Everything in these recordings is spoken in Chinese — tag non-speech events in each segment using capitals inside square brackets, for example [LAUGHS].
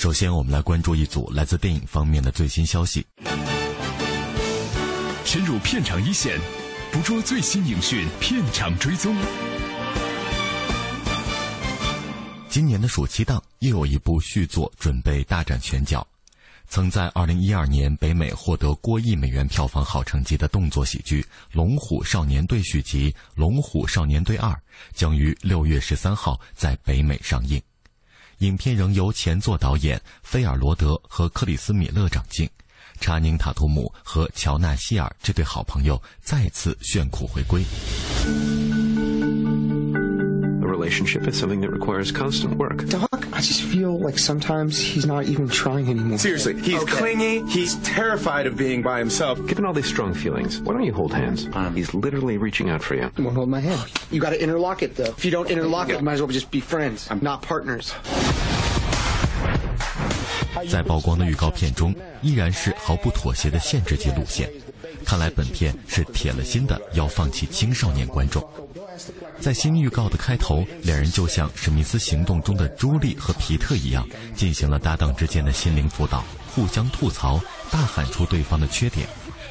首先，我们来关注一组来自电影方面的最新消息。深入片场一线，捕捉最新影讯，片场追踪。今年的暑期档又有一部续作准备大展拳脚。曾在2012年北美获得过亿美元票房好成绩的动作喜剧《龙虎少年队》续集《龙虎少年队二》将于6月13号在北美上映。影片仍由前作导演菲尔罗德和克里斯米勒掌镜，查宁塔图姆和乔纳希尔这对好朋友再次炫酷回归。A relationship is something that requires constant work. Doc, I just feel like sometimes he's not even trying anymore. Seriously, he's clingy. He's terrified of being by himself. Given all these strong feelings, why don't you hold hands? He's literally reaching out for you. You won't hold my hand. You got to interlock it, though. If you don't interlock it, you might as well just be friends. I'm not partners. [LAUGHS] 在曝光的预告片中，依然是毫不妥协的限制级路线。 看来本片是铁了心的要放弃青少年观众。在新预告的开头，两人就像《史密斯行动》中的朱莉和皮特一样，进行了搭档之间的心灵辅导，互相吐槽，大喊出对方的缺点，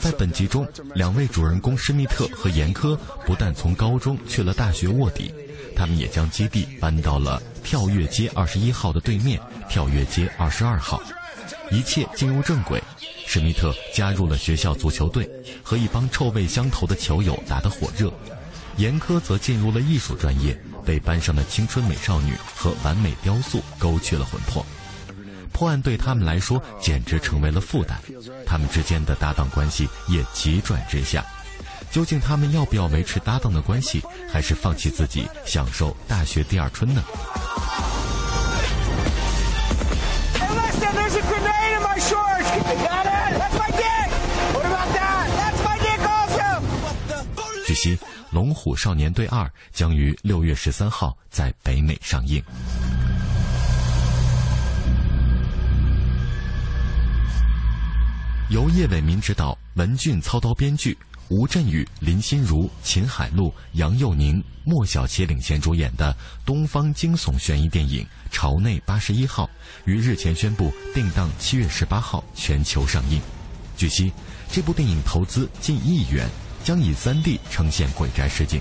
在本集中，两位主人公施密特和严科不但从高中去了大学卧底，他们也将基地搬到了跳跃街二十一号的对面，跳跃街二十二号。一切进入正轨，施密特加入了学校足球队，和一帮臭味相投的球友打得火热。严科则进入了艺术专业，被班上的青春美少女和完美雕塑勾去了魂魄。破案对他们来说简直成为了负担他们之间的搭档关系也急转直下。究竟他们要不要维持搭档的关系还是放弃自己享受大学第二春呢？据悉龙虎少年队二将于六月十三号在北美上映。由叶伟民执导，文俊操刀编剧，吴镇宇、林心如、秦海璐、杨佑宁、莫小琪领衔主演的东方惊悚悬疑电影《朝内八十一号》于日前宣布定档七月十八号全球上映。据悉，这部电影投资近亿元，将以 3D 呈现鬼宅实景，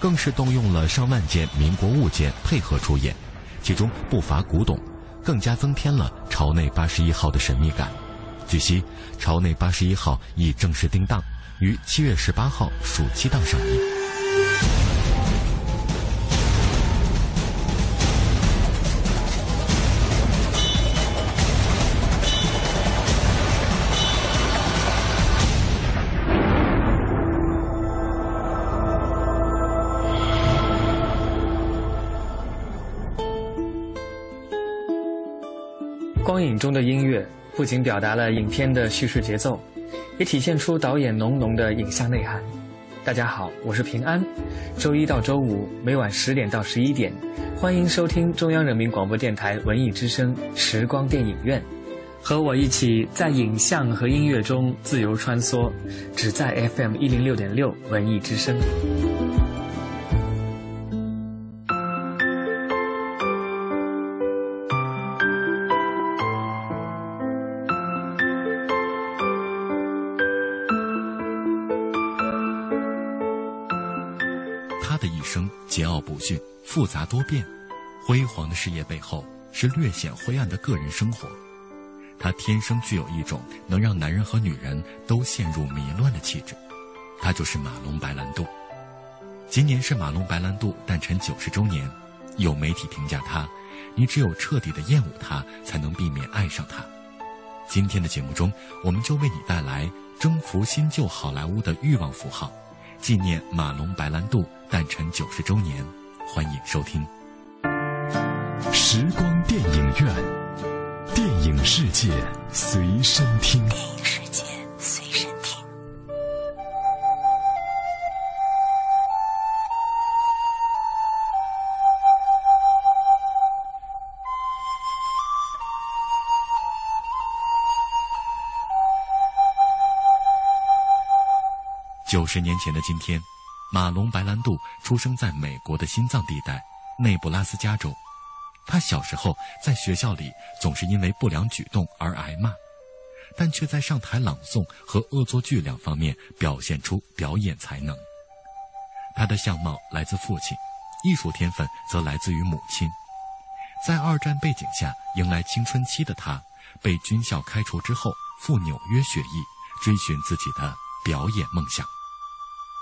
更是动用了上万件民国物件配合出演，其中不乏古董，更加增添了朝内八十一号的神秘感。据悉，朝内八十一号已正式定档，于七月十八号暑期档上映。光影中的音乐不仅表达了影片的叙事节奏，也体现出导演浓浓的影像内涵。大家好，我是平安，周一到周五每晚十点到十一点，欢迎收听中央人民广播电台文艺之声时光电影院，和我一起在影像和音乐中自由穿梭，只在 FM 一零六点六文艺之声。桀骜不驯、复杂多变，辉煌的事业背后是略显灰暗的个人生活。他天生具有一种能让男人和女人都陷入迷乱的气质，他就是马龙·白兰度。今年是马龙白兰度诞辰九十周年，有媒体评价他：“你只有彻底的厌恶他，才能避免爱上他。”今天的节目中，我们就为你带来征服新旧好莱坞的欲望符号，纪念马龙白兰度诞辰九十周年。欢迎收听时光电影院，电影世界随身听。九十年前的今天，马龙白兰度出生在美国的心脏地带内布拉斯加州。他小时候在学校里总是因为不良举动而挨骂，但却在上台朗诵和恶作剧两方面表现出表演才能。他的相貌来自父亲，艺术天分则来自于母亲。在二战背景下迎来青春期的他，被军校开除之后赴纽约学艺，追寻自己的表演梦想。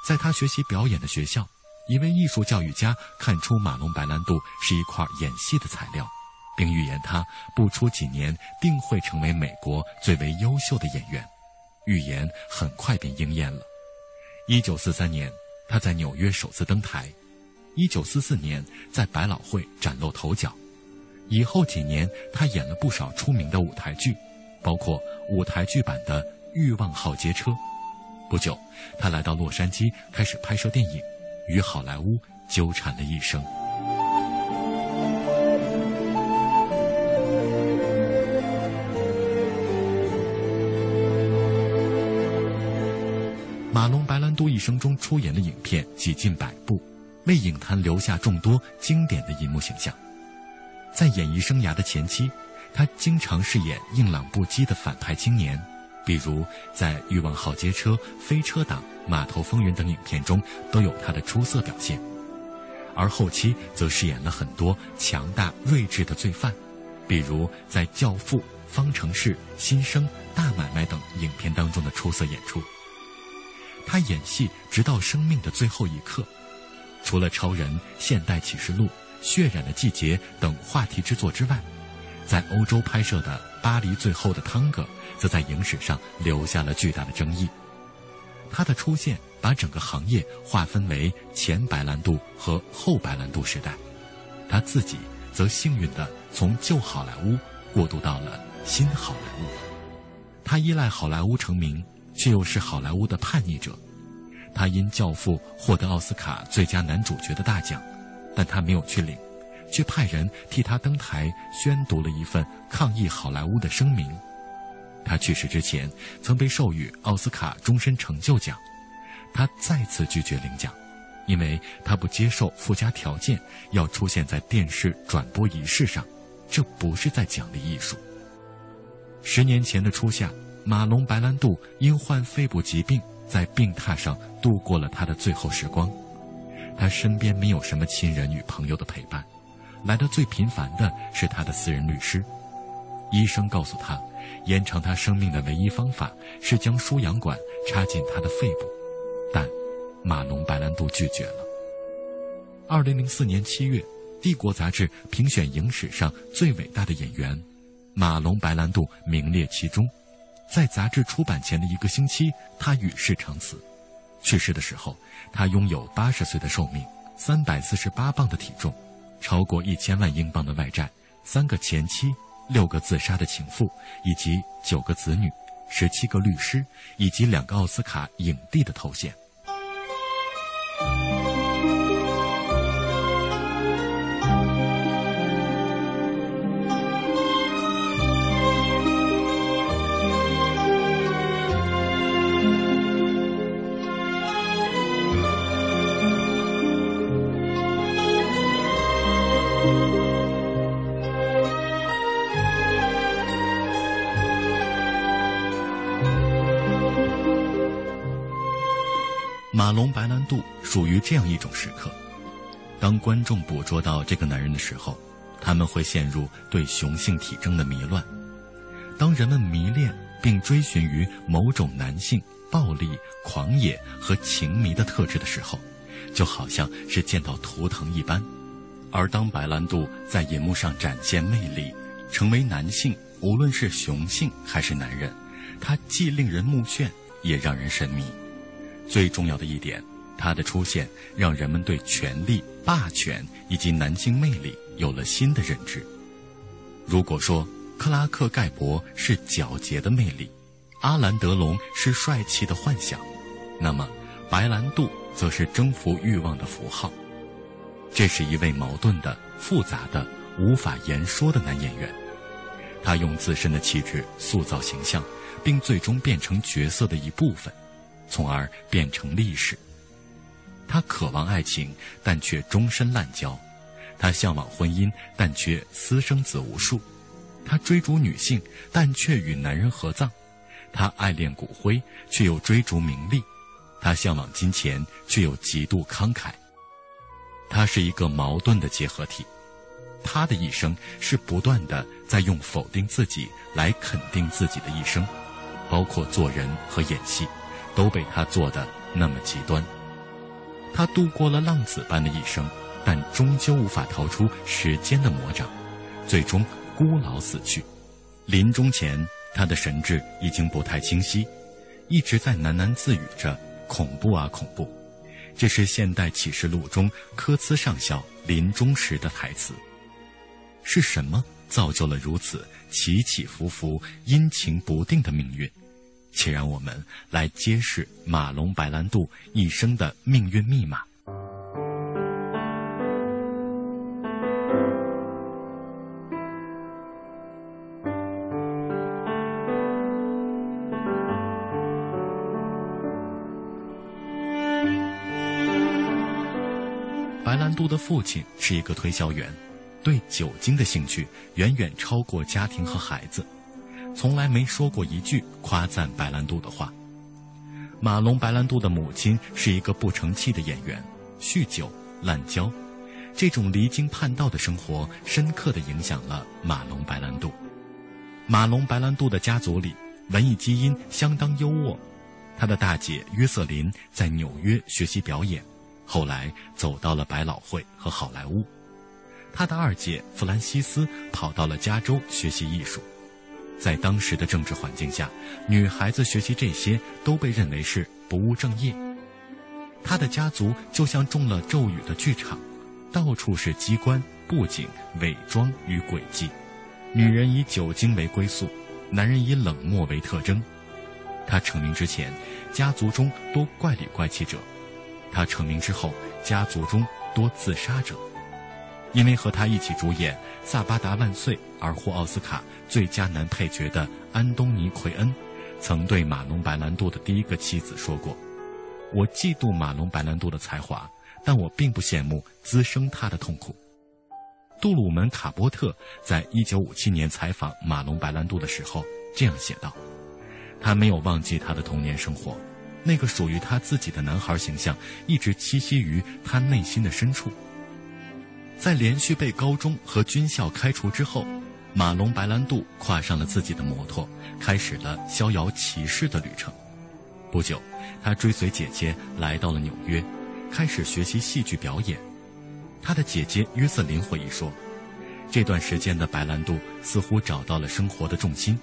在他学习表演的学校，一位艺术教育家看出马龙白兰度是一块演戏的材料，并预言他不出几年定会成为美国最为优秀的演员。预言很快便应验了。一九四三年，他在纽约首次登台；一九四四年，在百老汇崭露头角。以后几年，他演了不少出名的舞台剧，包括舞台剧版的《欲望号街车》。不久，他来到洛杉矶，开始拍摄电影，与好莱坞纠缠了一生。马龙白兰度一生中出演的影片几近百部，为影坛留下众多经典的银幕形象。在演艺生涯的前期，他经常饰演硬朗不羁的反派青年。比如在《欲望号街车》《飞车党》《码头风云》等影片中都有他的出色表现，而后期则饰演了很多强大睿智的罪犯，比如在《教父》《方程式》《新生》《大买卖》等影片当中的出色演出。他演戏直到生命的最后一刻，除了《超人》《现代启示录》《血染的季节》等话题之作之外，在欧洲拍摄的《巴黎最后的汤哥》。则在影史上留下了巨大的争议。他的出现把整个行业划分为前白兰度和后白兰度时代，他自己则幸运地从旧好莱坞过渡到了新好莱坞。他依赖好莱坞成名，却又是好莱坞的叛逆者。他因《教父》获得奥斯卡最佳男主角的大奖，但他没有去领，却派人替他登台宣读了一份抗议好莱坞的声明。他去世之前，曾被授予奥斯卡终身成就奖，他再次拒绝领奖，因为他不接受附加条件要出现在电视转播仪式上，这不是在奖励艺术。十年前的初夏，马龙白兰度因患肺部疾病，在病榻上度过了他的最后时光，他身边没有什么亲人与朋友的陪伴，来的最频繁的是他的私人律师，医生告诉他。延长他生命的唯一方法是将输氧管插进他的肺部，但马龙白兰度拒绝了。二零零四年七月，《帝国》杂志评选影史上最伟大的演员，马龙白兰度名列其中。在杂志出版前的一个星期，他与世长辞。去世的时候，他拥有八十岁的寿命，三百四十八磅的体重，超过一千万英镑的外债，三个前妻。六个自杀的情妇，以及九个子女，十七个律师，以及两个奥斯卡影帝的头衔。度属于这样一种时刻：当观众捕捉到这个男人的时候，他们会陷入对雄性体征的迷乱；当人们迷恋并追寻于某种男性暴力、狂野和情迷的特质的时候，就好像是见到图腾一般。而当白兰度在银幕上展现魅力，成为男性，无论是雄性还是男人，他既令人目眩，也让人神迷。最重要的一点，他的出现让人们对权力、霸权以及男性魅力有了新的认知。如果说克拉克·盖博是皎洁的魅力，阿兰·德龙是帅气的幻想，那么白兰度则是征服欲望的符号。这是一位矛盾的、复杂的、无法言说的男演员。他用自身的气质塑造形象，并最终变成角色的一部分，从而变成历史。他渴望爱情，但却终身滥交；他向往婚姻，但却私生子无数；他追逐女性，但却与男人合葬；他爱恋骨灰，却又追逐名利；他向往金钱，却又极度慷慨。他是一个矛盾的结合体，他的一生是不断的在用否定自己来肯定自己的一生，包括做人和演戏，都被他做的那么极端。他度过了浪子般的一生，但终究无法逃出时间的魔掌，最终孤老死去。临终前，他的神智已经不太清晰，一直在喃喃自语着：“恐怖啊，恐怖。”这是现代启示录中科兹上校临终时的台词。是什么造就了如此起起伏伏、阴晴不定的命运？且让我们来揭示马龙·白兰度一生的命运密码。白兰度的父亲是一个推销员，对酒精的兴趣远远超过家庭和孩子，从来没说过一句夸赞白兰度的话。马龙·白兰度的母亲是一个不成器的演员，酗酒、滥交，这种离经叛道的生活深刻地影响了马龙·白兰度。马龙·白兰度的家族里文艺基因相当优渥，他的大姐约瑟琳在纽约学习表演。后来走到了百老汇和好莱坞，他的二姐弗兰西斯跑到了加州学习艺术。在当时的政治环境下，女孩子学习这些都被认为是不务正业。他的家族就像中了咒语的剧场，到处是机关、布景、伪装与诡计。女人以酒精为归宿，男人以冷漠为特征。他成名之前，家族中多怪里怪气者。他成名之后，家族中多自杀者，因为和他一起主演《萨巴达万岁》而获奥斯卡最佳男配角的安东尼·奎恩，曾对马龙·白兰度的第一个妻子说过：“我嫉妒马龙·白兰度的才华，但我并不羡慕滋生他的痛苦。”杜鲁门·卡波特在一九五七年采访马龙·白兰度的时候这样写道：“他没有忘记他的童年生活。”那个属于他自己的男孩形象一直栖息于他内心的深处。在连续被高中和军校开除之后，马龙·白兰度跨上了自己的摩托，开始了逍遥骑士的旅程。不久，他追随姐姐来到了纽约，开始学习戏剧表演。他的姐姐约瑟琳回忆说：“这段时间的白兰度似乎找到了生活的重心，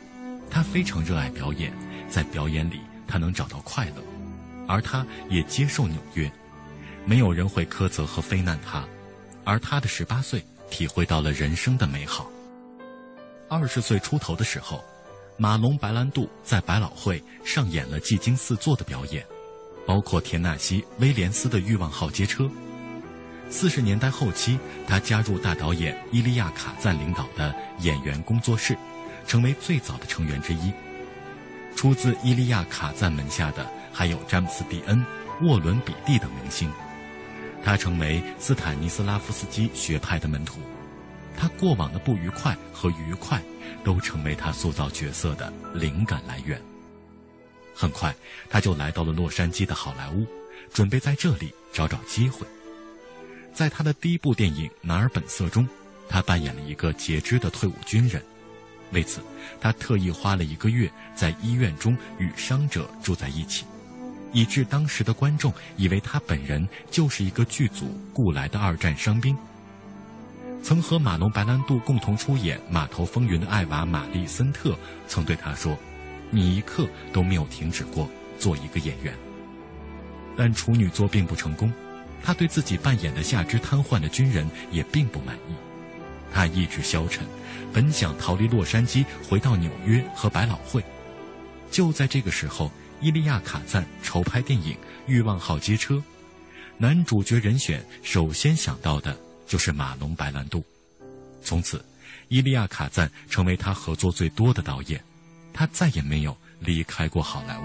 他非常热爱表演，在表演里他能找到快乐。”而他也接受纽约，没有人会苛责和非难他，而他的十八岁体会到了人生的美好。二十岁出头的时候，马龙·白兰度在百老汇上演了技惊四座的表演，包括田纳西·威廉斯的《欲望号街车》。四十年代后期，他加入大导演伊利亚·卡赞领导的演员工作室，成为最早的成员之一。出自伊利亚·卡赞门下的。还有詹姆斯·蒂恩、沃伦·比蒂等明星，他成为斯坦尼斯拉夫斯基学派的门徒。他过往的不愉快和愉快，都成为他塑造角色的灵感来源。很快，他就来到了洛杉矶的好莱坞，准备在这里找找机会。在他的第一部电影《拿尔本色》中，他扮演了一个截肢的退伍军人。为此，他特意花了一个月在医院中与伤者住在一起。以致当时的观众以为他本人就是一个剧组雇来的二战伤兵。曾和马龙·白兰度共同出演《码头风云》的艾娃·玛丽森特曾对他说：“你一刻都没有停止过做一个演员。”但处女作并不成功，他对自己扮演的下肢瘫痪的军人也并不满意。他意志消沉，本想逃离洛杉矶，回到纽约和百老汇。就在这个时候，伊利亚·卡赞筹拍电影《欲望号街车》，男主角人选首先想到的就是马龙·白兰度。从此，伊利亚·卡赞成为他合作最多的导演，他再也没有离开过好莱坞。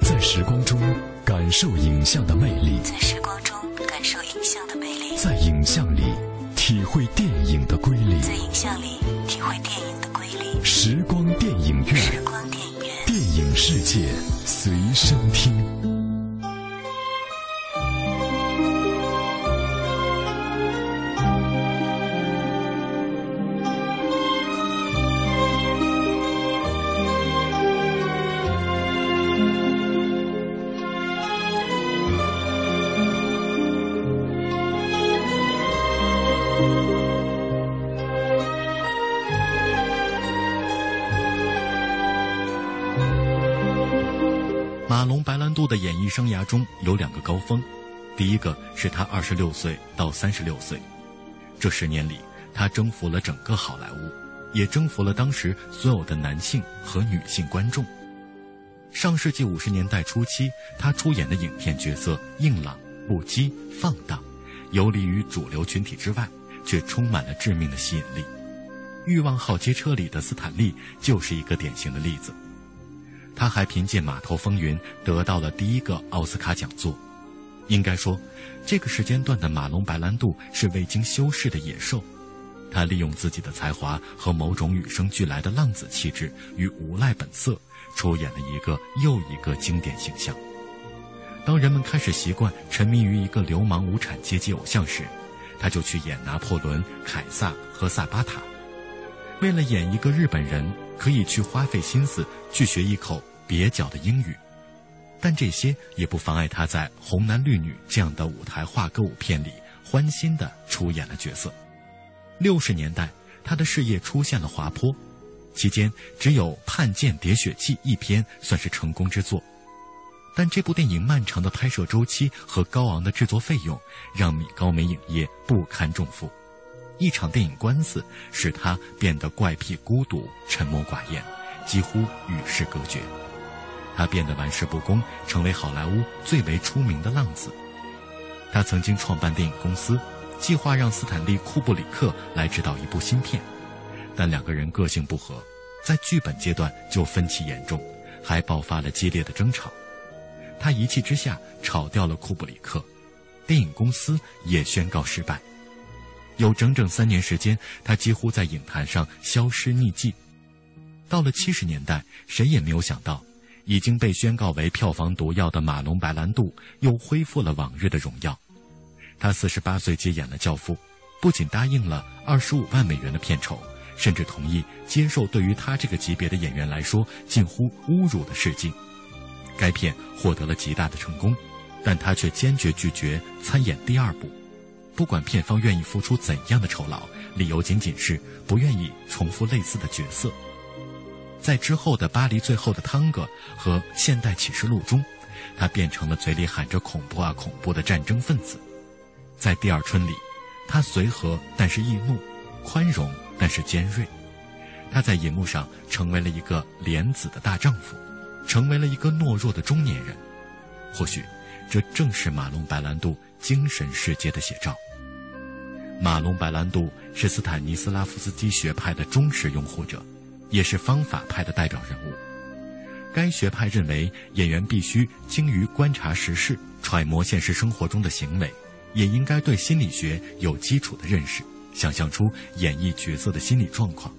在时光中感受影像的魅力，在时光中感受影像的魅力，在影像里体会电影的瑰丽，在影像里体会电影的瑰丽。时光电影院，世界随身听。艺生涯中有两个高峰，第一个是他二十六岁到三十六岁，这十年里，他征服了整个好莱坞，也征服了当时所有的男性和女性观众。上世纪五十年代初期，他出演的影片角色硬朗、不羁、放荡，游离于主流群体之外，却充满了致命的吸引力。《欲望号街车》里的斯坦利就是一个典型的例子。他还凭借《码头风云》得到了第一个奥斯卡奖座。应该说，这个时间段的马龙·白兰度是未经修饰的野兽。他利用自己的才华和某种与生俱来的浪子气质与无赖本色，出演了一个又一个经典形象。当人们开始习惯沉迷于一个流氓无产阶级偶像时，他就去演拿破仑、凯撒和萨巴塔。为了演一个日本人，可以去花费心思去学一口蹩脚的英语，但这些也不妨碍他在《红男绿女》这样的舞台化歌舞片里欢欣地出演了角色。六十年代，他的事业出现了滑坡，期间只有《叛剑喋血记》一篇算是成功之作，但这部电影漫长的拍摄周期和高昂的制作费用，让米高梅影业不堪重负。一场电影官司使他变得怪癖、孤独、沉默寡言，几乎与世隔绝。他变得玩世不恭，成为好莱坞最为出名的浪子。他曾经创办电影公司，计划让斯坦利·库布里克来指导一部新片，但两个人个性不合，在剧本阶段就分歧严重，还爆发了激烈的争吵。他一气之下炒掉了库布里克，电影公司也宣告失败。有整整三年时间，他几乎在影坛上消失匿迹。到了七十年代，谁也没有想到，已经被宣告为票房毒药的马龙·白兰度又恢复了往日的荣耀。他四十八岁接演了《教父》，不仅答应了二十五万美元的片酬，甚至同意接受对于他这个级别的演员来说近乎侮辱的试镜。该片获得了极大的成功，但他却坚决拒绝参演第二部。不管片方愿意付出怎样的酬劳，理由仅仅是不愿意重复类似的角色。在之后的《巴黎最后的汤哥》和《现代启示录》中，他变成了嘴里喊着“恐怖啊恐怖”的战争分子。在《第二春》里，他随和但是易怒，宽容但是尖锐。他在银幕上成为了一个莲子的大丈夫，成为了一个懦弱的中年人。或许，这正是马龙·白兰度精神世界的写照。马龙·白兰度是斯坦尼斯拉夫斯基学派的忠实拥护者，也是方法派的代表人物。该学派认为，演员必须精于观察时事，揣摩现实生活中的行为，也应该对心理学有基础的认识，想象出演绎角色的心理状况。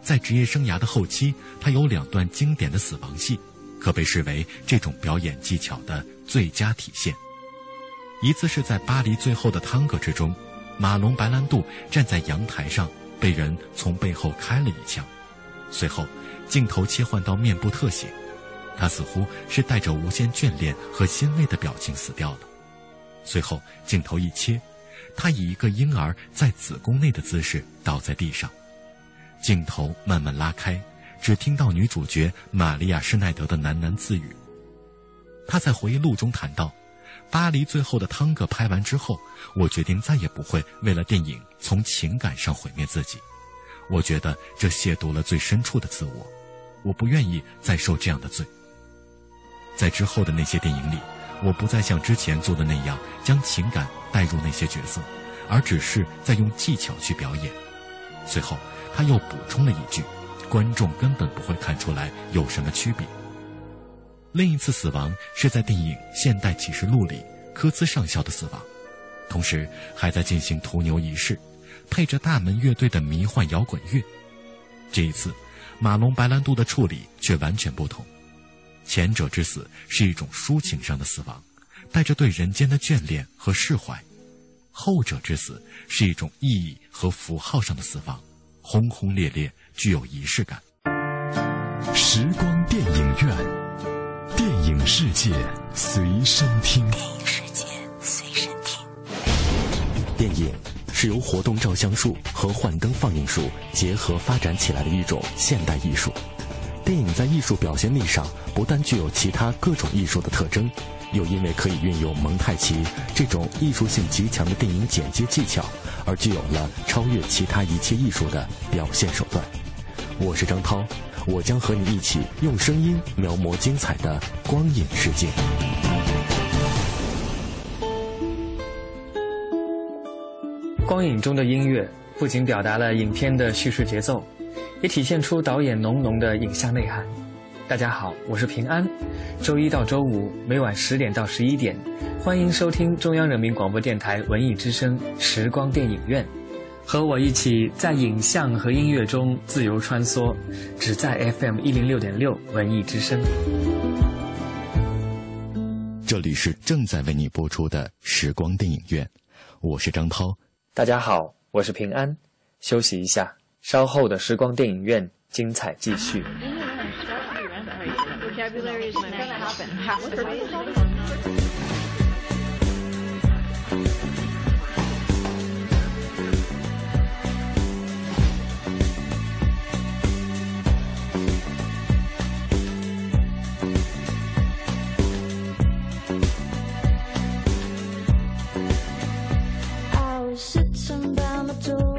在职业生涯的后期，他有两段经典的死亡戏，可被视为这种表演技巧的最佳体现。一次是在巴黎最后的汤哥之中。马龙白兰度站在阳台上，被人从背后开了一枪。随后，镜头切换到面部特写，他似乎是带着无限眷恋和欣慰的表情死掉了。随后，镜头一切，他以一个婴儿在子宫内的姿势倒在地上。镜头慢慢拉开，只听到女主角玛利亚施耐德的喃喃自语。她在回忆录中谈到。巴黎最后的汤哥拍完之后，我决定再也不会为了电影从情感上毁灭自己。我觉得这亵渎了最深处的自我，我不愿意再受这样的罪。在之后的那些电影里，我不再像之前做的那样将情感带入那些角色，而只是在用技巧去表演。随后他又补充了一句：“观众根本不会看出来有什么区别。”另一次死亡是在电影《现代启示录》里，科兹上校的死亡，同时还在进行屠牛仪式，配着大门乐队的迷幻摇滚乐。这一次，马龙白兰度的处理却完全不同，前者之死是一种抒情上的死亡，带着对人间的眷恋和释怀；后者之死是一种意义和符号上的死亡，轰轰烈烈，具有仪式感。时光电影院。电影世界随身听。电影世界随身听。电影是由活动照相术和幻灯放映术结合发展起来的一种现代艺术。电影在艺术表现力上不但具有其他各种艺术的特征，又因为可以运用蒙太奇这种艺术性极强的电影剪接技巧，而具有了超越其他一切艺术的表现手段。我是张涛。我将和你一起用声音描摹精彩的光影世界。光影中的音乐不仅表达了影片的叙事节奏，也体现出导演浓浓的影像内涵。大家好，我是平安。周一到周五每晚十点到十一点，欢迎收听中央人民广播电台文艺之声时光电影院。和我一起在影像和音乐中自由穿梭只在 fm 一零六点六文艺之声。这里是正在为你播出的时光电影院我是张涛。大家好我是平安。休息一下稍后的时光电影院精彩继续。sits and down the door.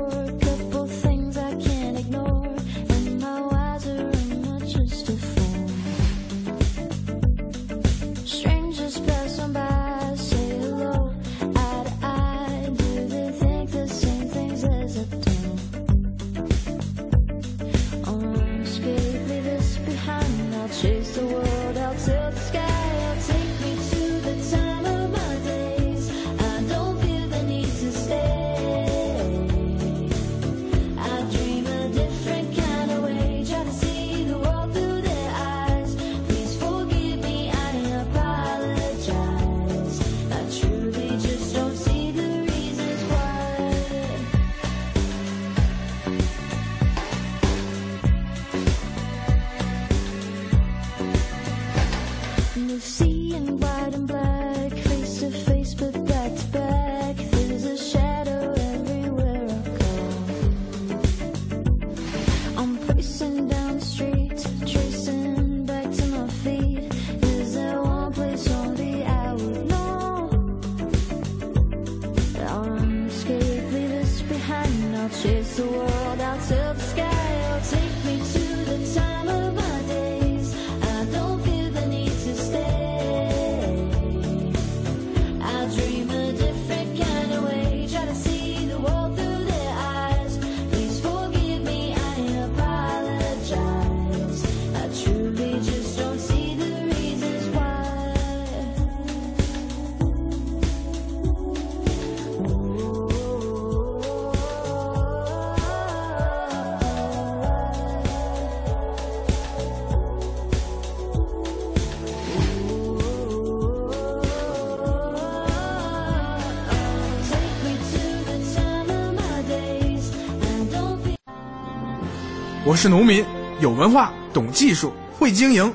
是农民，有文化，懂技术，会经营。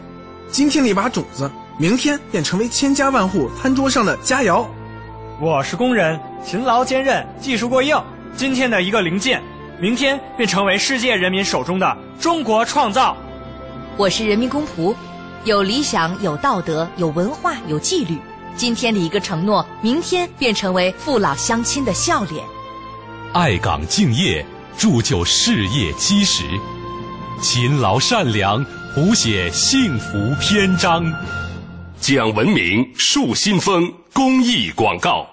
今天的一把种子，明天便成为千家万户餐桌上的佳肴。我是工人，勤劳坚韧，技术过硬。今天的一个零件，明天便成为世界人民手中的中国创造。我是人民公仆，有理想，有道德，有文化，有纪律。今天的一个承诺，明天便成为父老乡亲的笑脸。爱岗敬业，铸就事业基石；勤劳善良，谱写幸福篇章。讲文明树新风公益广告。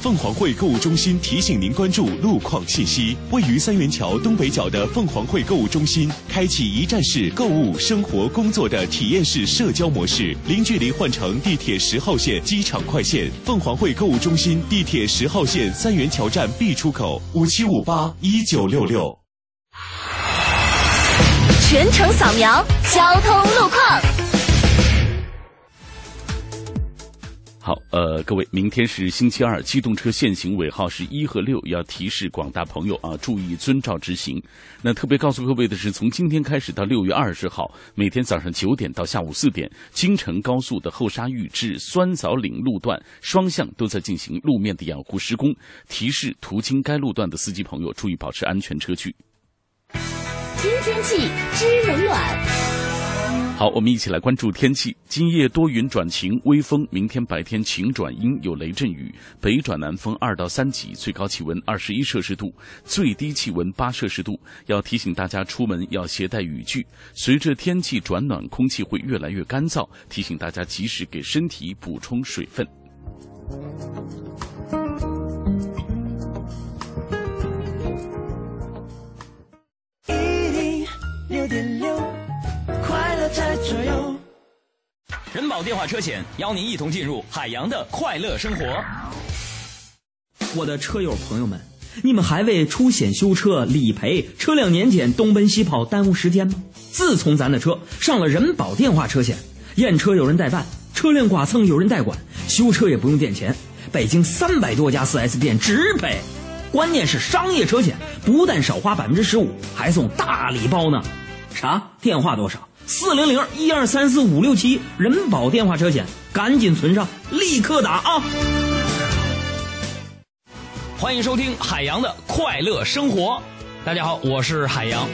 凤凰汇购物中心提醒您关注路况信息。位于三元桥东北角的凤凰汇购物中心，开启一站式购物、生活、工作的体验式社交模式，零距离换乘地铁十号线机场快线。凤凰汇购物中心地铁十号线三元桥站 B 出口，五七五八一九六六。全程扫描交通路况。好，呃，各位，明天是星期二，机动车限行尾号是一和六，要提示广大朋友啊，注意遵照执行。那特别告诉各位的是，从今天开始到六月二十号，每天早上九点到下午四点，京承高速的后沙峪至酸枣岭路段双向都在进行路面的养护施工，提示途经该路段的司机朋友注意保持安全车距。新天气知冷暖。好，我们一起来关注天气。今夜多云转晴，微风。明天白天晴转阴，有雷阵雨，北转南风二到三级，最高气温二十一摄氏度，最低气温八摄氏度。要提醒大家出门要携带雨具。随着天气转暖，空气会越来越干燥，提醒大家及时给身体补充水分。快乐在左右。人保电话车险邀您一同进入海洋的快乐生活。我的车友朋友们，你们还为出险修车、理赔、车辆年检东奔西跑耽误时间吗？自从咱的车上了人保电话车险，验车有人代办，车辆剐蹭有人代管，修车也不用垫钱，北京三百多家 4S 店直赔。关键是商业车险不但少花百分之十五，还送大礼包呢。啥？电话多少？四零零一二三四五六七，人保电话车险，赶紧存上，立刻打啊！欢迎收听海洋的快乐生活。大家好，我是海洋。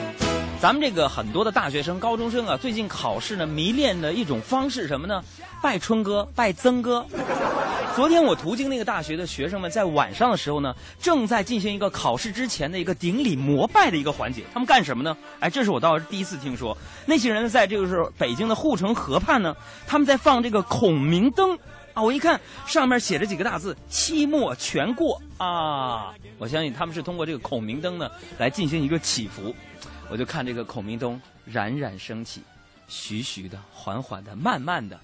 咱们这个很多的大学生、高中生啊，最近考试呢，迷恋的一种方式什么呢？拜春哥，拜曾哥。[LAUGHS] 昨天我途经那个大学的学生们，在晚上的时候呢，正在进行一个考试之前的一个顶礼膜拜的一个环节。他们干什么呢？哎，这是我倒是第一次听说。那些人在这个时候，北京的护城河畔呢，他们在放这个孔明灯啊。我一看上面写着几个大字“期末全过”啊，我相信他们是通过这个孔明灯呢来进行一个祈福。我就看这个孔明灯冉冉升起，徐徐的、缓缓的、慢慢的，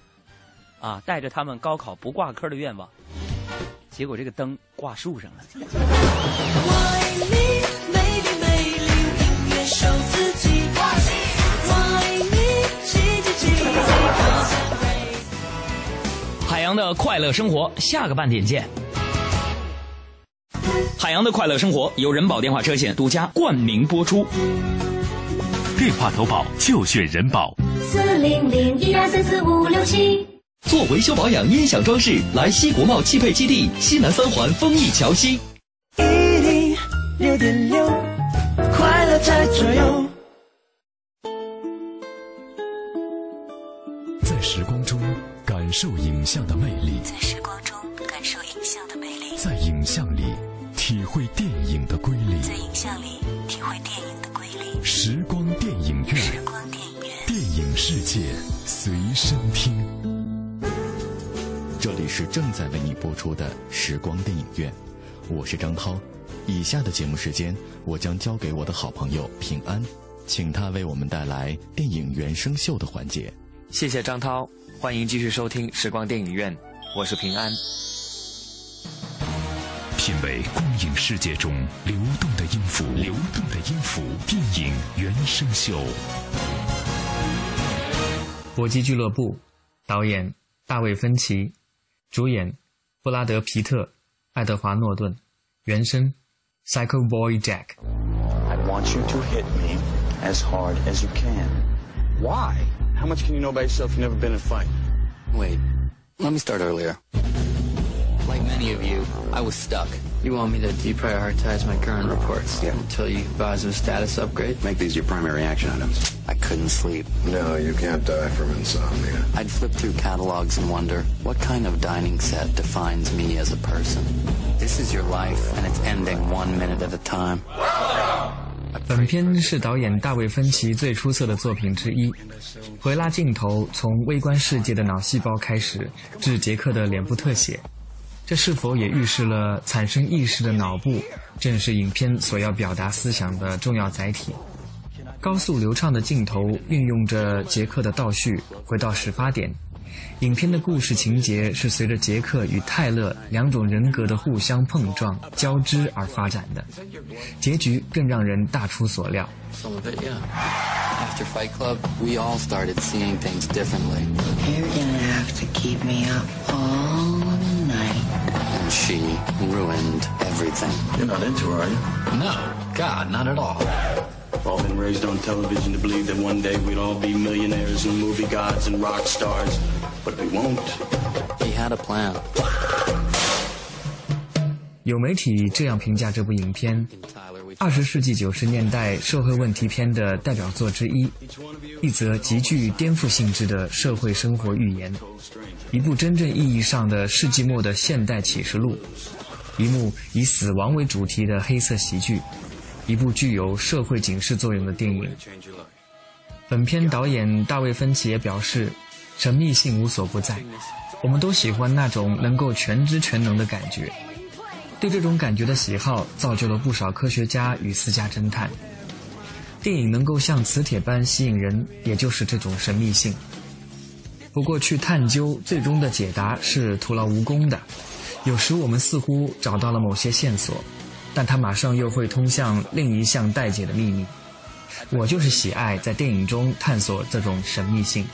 啊，带着他们高考不挂科的愿望。结果这个灯挂树上了。我爱你，美丽美丽，音乐手自己挂起。我爱你，奇迹奇迹海洋的快乐生活，下个半点见。海洋的快乐生活由人保电话车险独家冠名播出。电话投保就选人保。四零零一二三四五六七。做维修保养、音响装饰，来西国贸汽配基地西南三环丰益桥西。一零六点六，快乐在左右。在时光中感受影像的魅力，在时光中感受影像的魅力，在影像里体会电影的瑰丽，在影像里体会电影。时光电影院，时光电影院，电影世界随身听。这里是正在为你播出的时光电影院，我是张涛。以下的节目时间，我将交给我的好朋友平安，请他为我们带来电影原声秀的环节。谢谢张涛，欢迎继续收听时光电影院，我是平安。品味光影世界中流动的音符，流动的音符，电影原声秀。搏击俱乐部，导演大卫芬奇，主演布拉德皮特、爱德华诺顿，原声 Psycho Boy Jack。I want you to hit me as hard as you can. Why? How much can you know about yourself? You've never been in a fight. Wait, let me start earlier. Like many of you, I was stuck. You want me to deprioritize my current reports yeah. until you advise of a status upgrade? Make these your primary action items. I couldn't sleep. No, you can't die from insomnia. I'd flip through catalogs and wonder, what kind of dining set defines me as a person? This is your life, and it's ending one minute at a time. 本片是导演大卫·芬奇最出色的作品之一。回拉镜头从微观世界的脑细胞开始，至杰克的脸部特写， 这是否也预示了产生意识的脑部正是影片所要表达思想的重要载体？高速流畅的镜头运用着杰克的倒叙，回到始发点。影片的故事情节是随着杰克与泰勒两种人格的互相碰撞、交织而发展的，结局更让人大出所料。After Fight Club, we all started seeing things differently. You're gonna have to keep me up all night. And she ruined everything. You're not into her, are you? No, God, not at all. We've all been raised on television to believe that one day we'd all be millionaires and movie gods and rock stars, but we won't. He had a plan. 有媒体这样评价这部影片： 二十世纪九十年代社会问题片的代表作之一，一则极具颠覆性质的社会生活寓言，一部真正意义上的世纪末的现代启示录，一幕以死亡为主题的黑色喜剧。一部具有社会警示作用的电影。本片导演大卫·芬奇也表示，神秘性无所不在。我们都喜欢那种能够全知全能的感觉。对这种感觉的喜好，造就了不少科学家与私家侦探。电影能够像磁铁般吸引人，也就是这种神秘性。不过，去探究最终的解答是徒劳无功的。有时我们似乎找到了某些线索。但它马上又会通向另一项待解的秘密。我就是喜爱在电影中探索这种神秘性。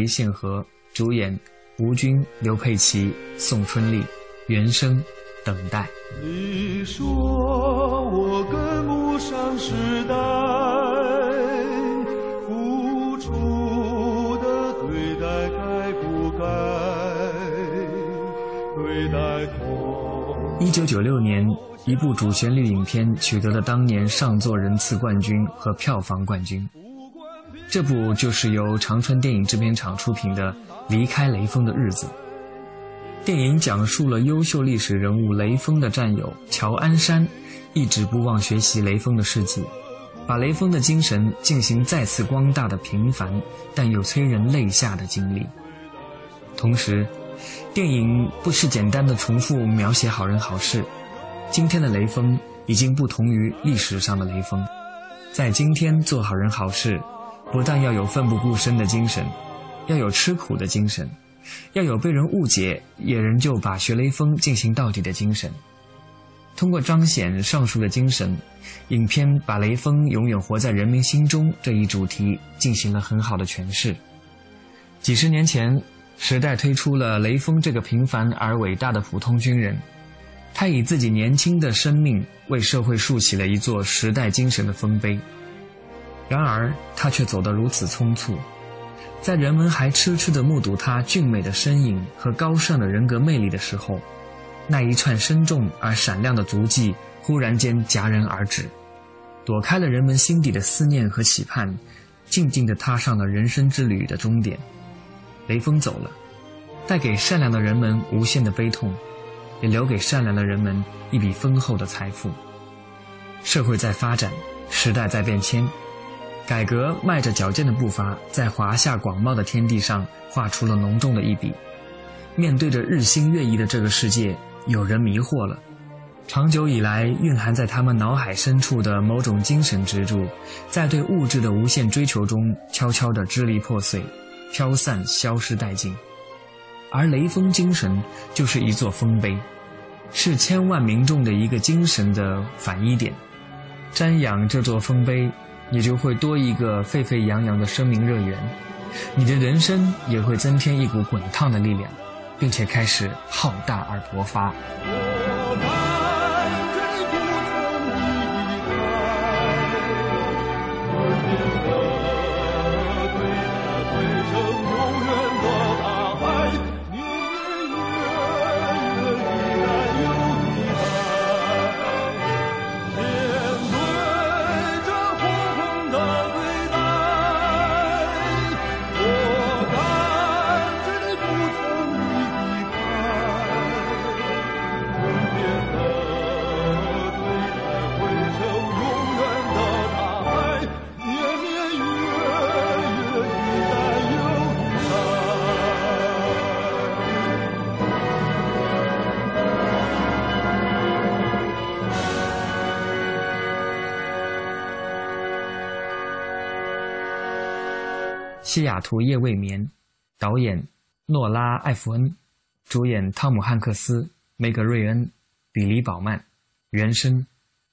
雷宪和，主演吴军、刘佩琦、宋春丽，原声等待。你说我跟不上时代，付出的对待该不该对待痛？一九九六年，一部主旋律影片取得了当年上座人次冠军和票房冠军。这部就是由长春电影制片厂出品的《离开雷锋的日子》。电影讲述了优秀历史人物雷锋的战友乔安山，一直不忘学习雷锋的事迹，把雷锋的精神进行再次光大的平凡但又催人泪下的经历。同时，电影不是简单的重复描写好人好事，今天的雷锋已经不同于历史上的雷锋，在今天做好人好事。不但要有奋不顾身的精神，要有吃苦的精神，要有被人误解也仍旧把学雷锋进行到底的精神。通过彰显上述的精神，影片把雷锋永远活在人民心中这一主题进行了很好的诠释。几十年前，时代推出了雷锋这个平凡而伟大的普通军人，他以自己年轻的生命为社会竖起了一座时代精神的丰碑。然而，他却走得如此匆促，在人们还痴痴地目睹他俊美的身影和高尚的人格魅力的时候，那一串深重而闪亮的足迹忽然间戛然而止，躲开了人们心底的思念和期盼，静静地踏上了人生之旅的终点。雷锋走了，带给善良的人们无限的悲痛，也留给善良的人们一笔丰厚的财富。社会在发展，时代在变迁。改革迈着矫健的步伐，在华夏广袤的天地上画出了浓重的一笔。面对着日新月异的这个世界，有人迷惑了。长久以来蕴含在他们脑海深处的某种精神支柱，在对物质的无限追求中，悄悄地支离破碎、飘散、消失殆尽。而雷锋精神就是一座丰碑，是千万民众的一个精神的反依点。瞻仰这座丰碑。你就会多一个沸沸扬扬的生命热源，你的人生也会增添一股滚烫的力量，并且开始浩大而勃发。西雅图夜未眠，导演诺拉·艾弗恩，主演汤姆·汉克斯、梅格·瑞恩、比利·宝曼，原声：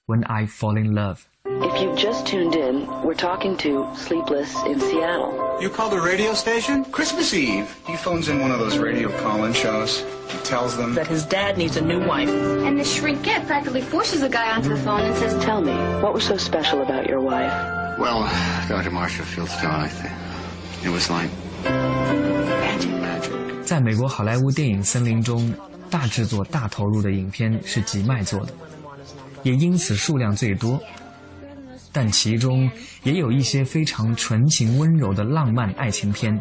When I Fall in Love。If you've just tuned in, we're talking to Sleepless in Seattle. You called the radio station? Christmas Eve. He phones in one of those radio call-in shows. He tells them that his dad needs a new wife. And the shrinkette practically forces a guy onto the phone and says, Tell me, what was so special about your wife? Well, Dr. Marshall Fieldstone, I think. It was like 在美国好莱坞电影森林中，大制作、大投入的影片是吉麦做的，也因此数量最多。但其中也有一些非常纯情温柔的浪漫爱情片，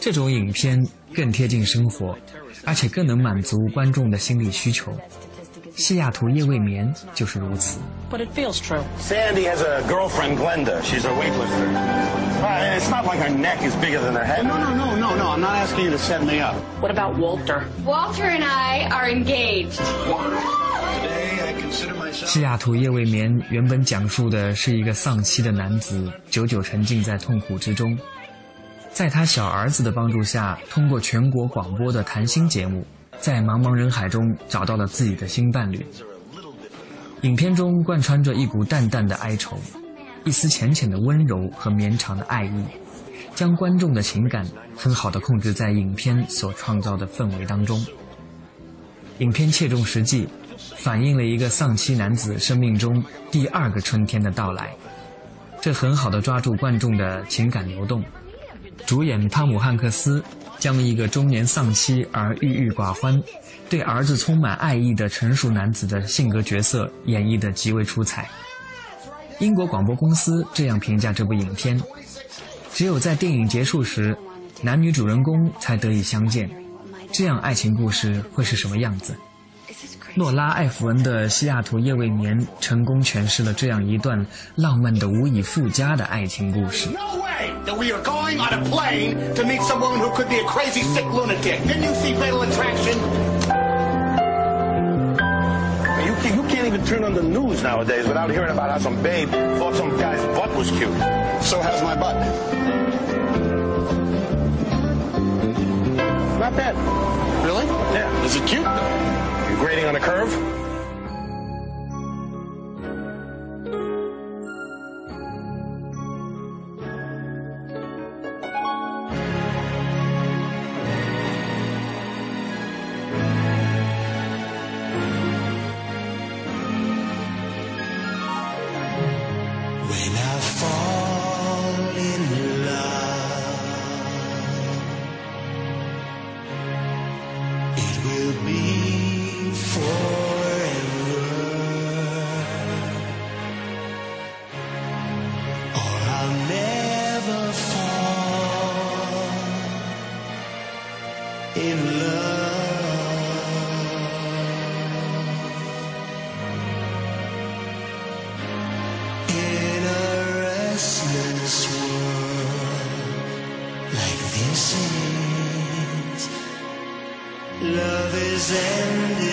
这种影片更贴近生活，而且更能满足观众的心理需求。西雅图夜未眠就是如此。But it feels true. Sandy has a girlfriend, Glenda. She's a weightlifter. Uh, it's not like her neck is bigger than her head. No, no, no, no, no. I'm not asking you to set me up. What about Walter? Walter and I are engaged. Today I consider myself. 西雅图夜未眠原本讲述的是一个丧妻的男子，久久沉浸在痛苦之中，在他小儿子的帮助下，通过全国广播的谈心节目。在茫茫人海中找到了自己的新伴侣。影片中贯穿着一股淡淡的哀愁，一丝浅浅的温柔和绵长的爱意，将观众的情感很好的控制在影片所创造的氛围当中。影片切中实际，反映了一个丧妻男子生命中第二个春天的到来，这很好的抓住观众的情感流动。主演汤姆汉克斯将一个中年丧妻而郁郁寡欢。对儿子充满爱意的成熟男子的性格角色演绎的极为出彩。英国广播公司这样评价这部影片：只有在电影结束时，男女主人公才得以相见，这样爱情故事会是什么样子？诺拉·艾弗恩的《西雅图夜未眠》成功诠释了这样一段浪漫的无以复加的爱情故事。That we are going on a plane to meet someone who could be a crazy, sick lunatic. Didn't you see Fatal Attraction? You can't, you can't even turn on the news nowadays without hearing about how some babe thought some guy's butt was cute. So how's my butt? Not bad. Really? Yeah. Is it cute? You grading on a curve? Love is ended.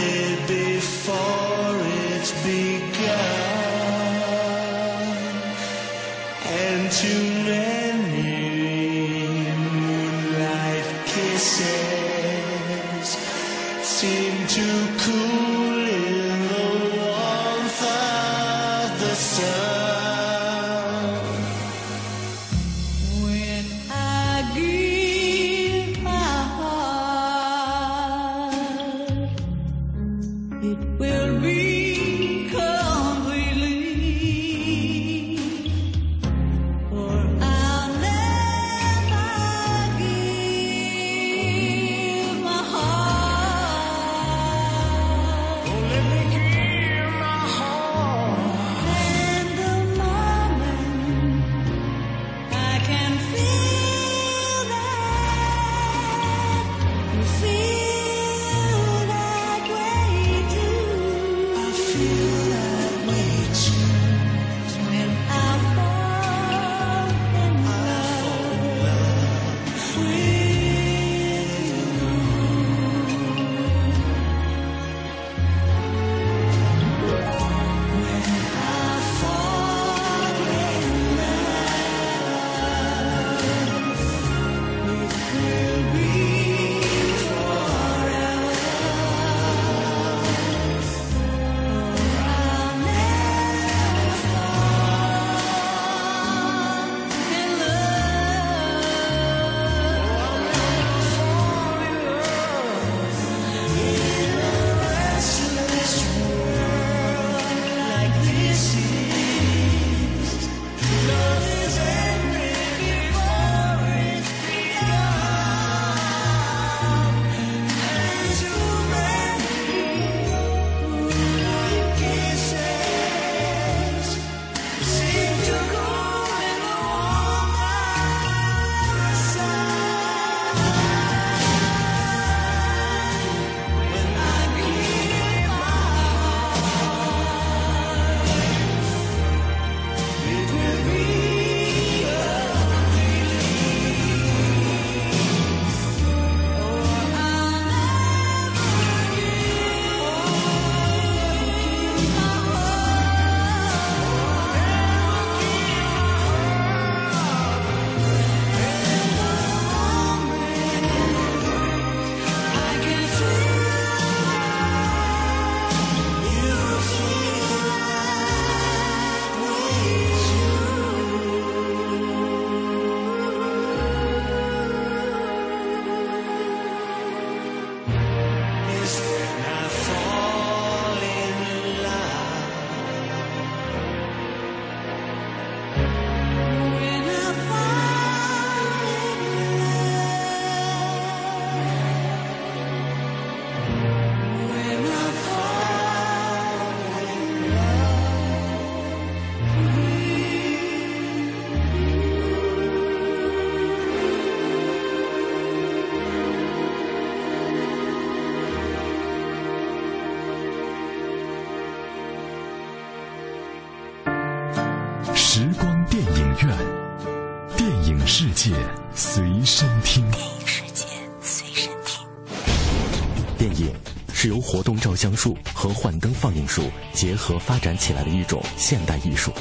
影是由活动照相术和幻灯放映术结合发展起来的一种现代艺术。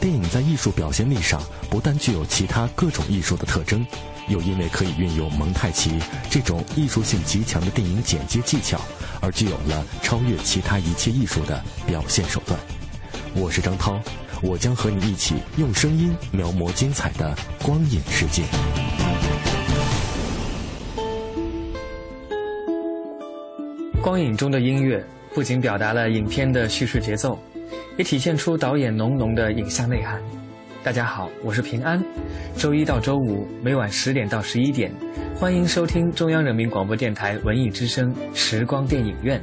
电影在艺术表现力上不但具有其他各种艺术的特征，又因为可以运用蒙太奇这种艺术性极强的电影剪接技巧，而具有了超越其他一切艺术的表现手段。我是张涛，我将和你一起用声音描摹精彩的光影世界。光影中的音乐不仅表达了影片的叙事节奏，也体现出导演浓浓的影像内涵。大家好，我是平安。周一到周五每晚十点到十一点，欢迎收听中央人民广播电台文艺之声时光电影院。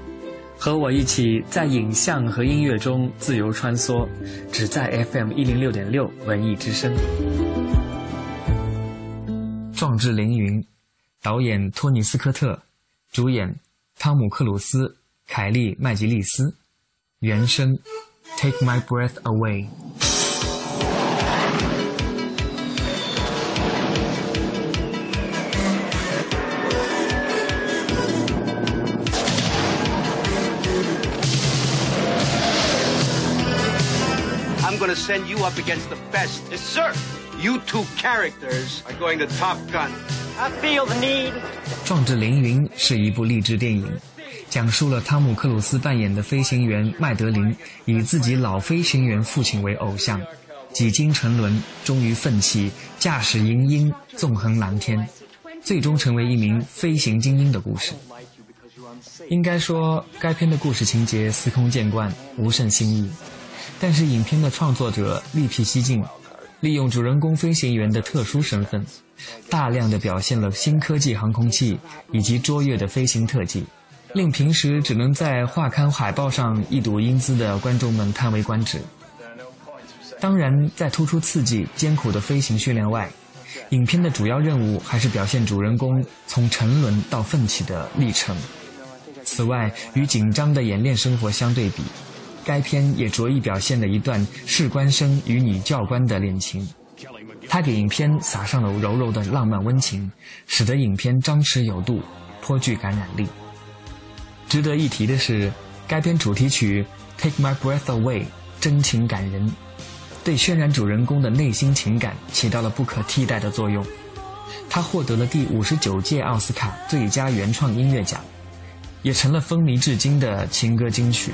和我一起在影像和音乐中自由穿梭，只在 FM 一零六点六文艺之声。壮志凌云，导演托尼斯科特，主演汤姆克鲁斯、凯利麦吉利斯，原声《Take My Breath Away》。I'm going to send you up against the best. Yes, sir. You two characters are going to Top Gun. 壮志凌云是一部励志电影，讲述了汤姆克鲁斯扮演的飞行员麦德林以自己老飞行员父亲为偶像，几经沉沦，终于奋起驾驶银鹰纵横蓝天，最终成为一名飞行精英的故事。应该说，该片的故事情节司空见惯，无甚新意。但是影片的创作者另辟蹊径，利用主人公飞行员的特殊身份，大量的表现了新科技航空器以及卓越的飞行特技，令平时只能在画刊海报上一睹英姿的观众们叹为观止。当然，在突出刺激、艰苦的飞行训练外，影片的主要任务还是表现主人公从沉沦到奋起的历程。此外，与紧张的演练生活相对比。该片也着意表现了一段士官生与女教官的恋情，他给影片撒上了柔柔的浪漫温情，使得影片张弛有度，颇具感染力。值得一提的是，该片主题曲《Take My Breath Away》真情感人，对渲染主人公的内心情感起到了不可替代的作用。他获得了第五十九届奥斯卡最佳原创音乐奖，也成了风靡至今的情歌金曲。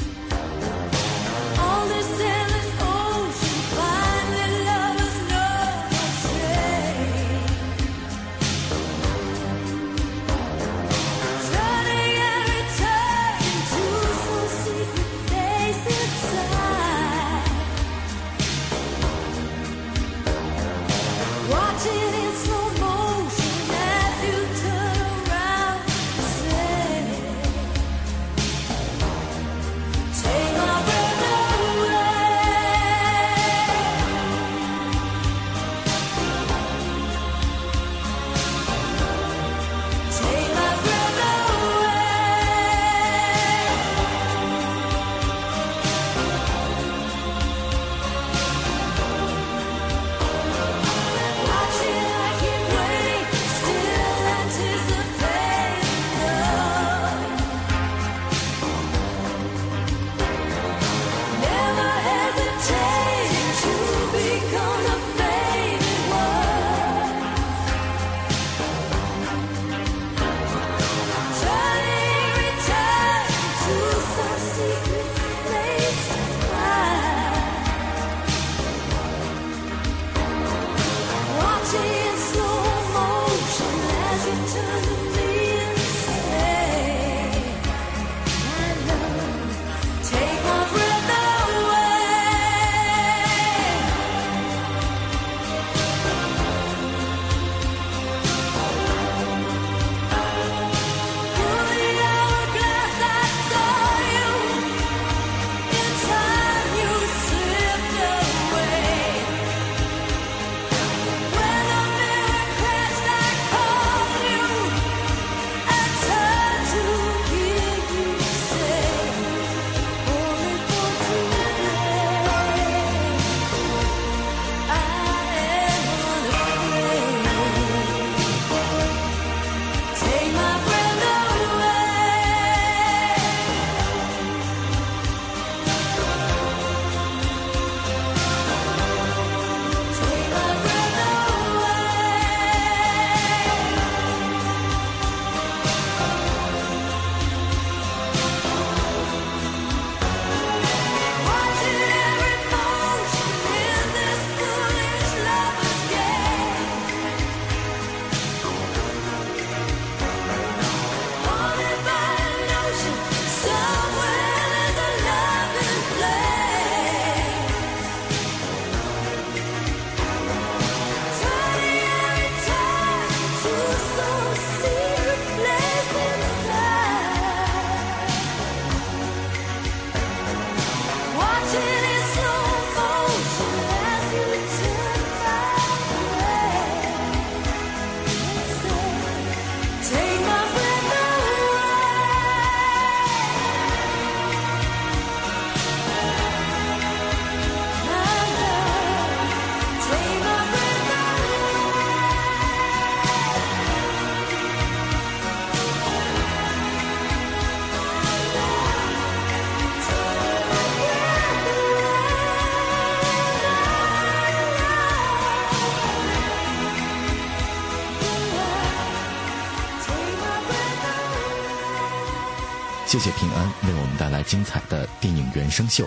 谢谢平安为我们带来精彩的电影原声秀。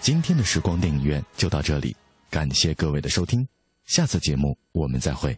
今天的时光电影院就到这里，感谢各位的收听，下次节目我们再会。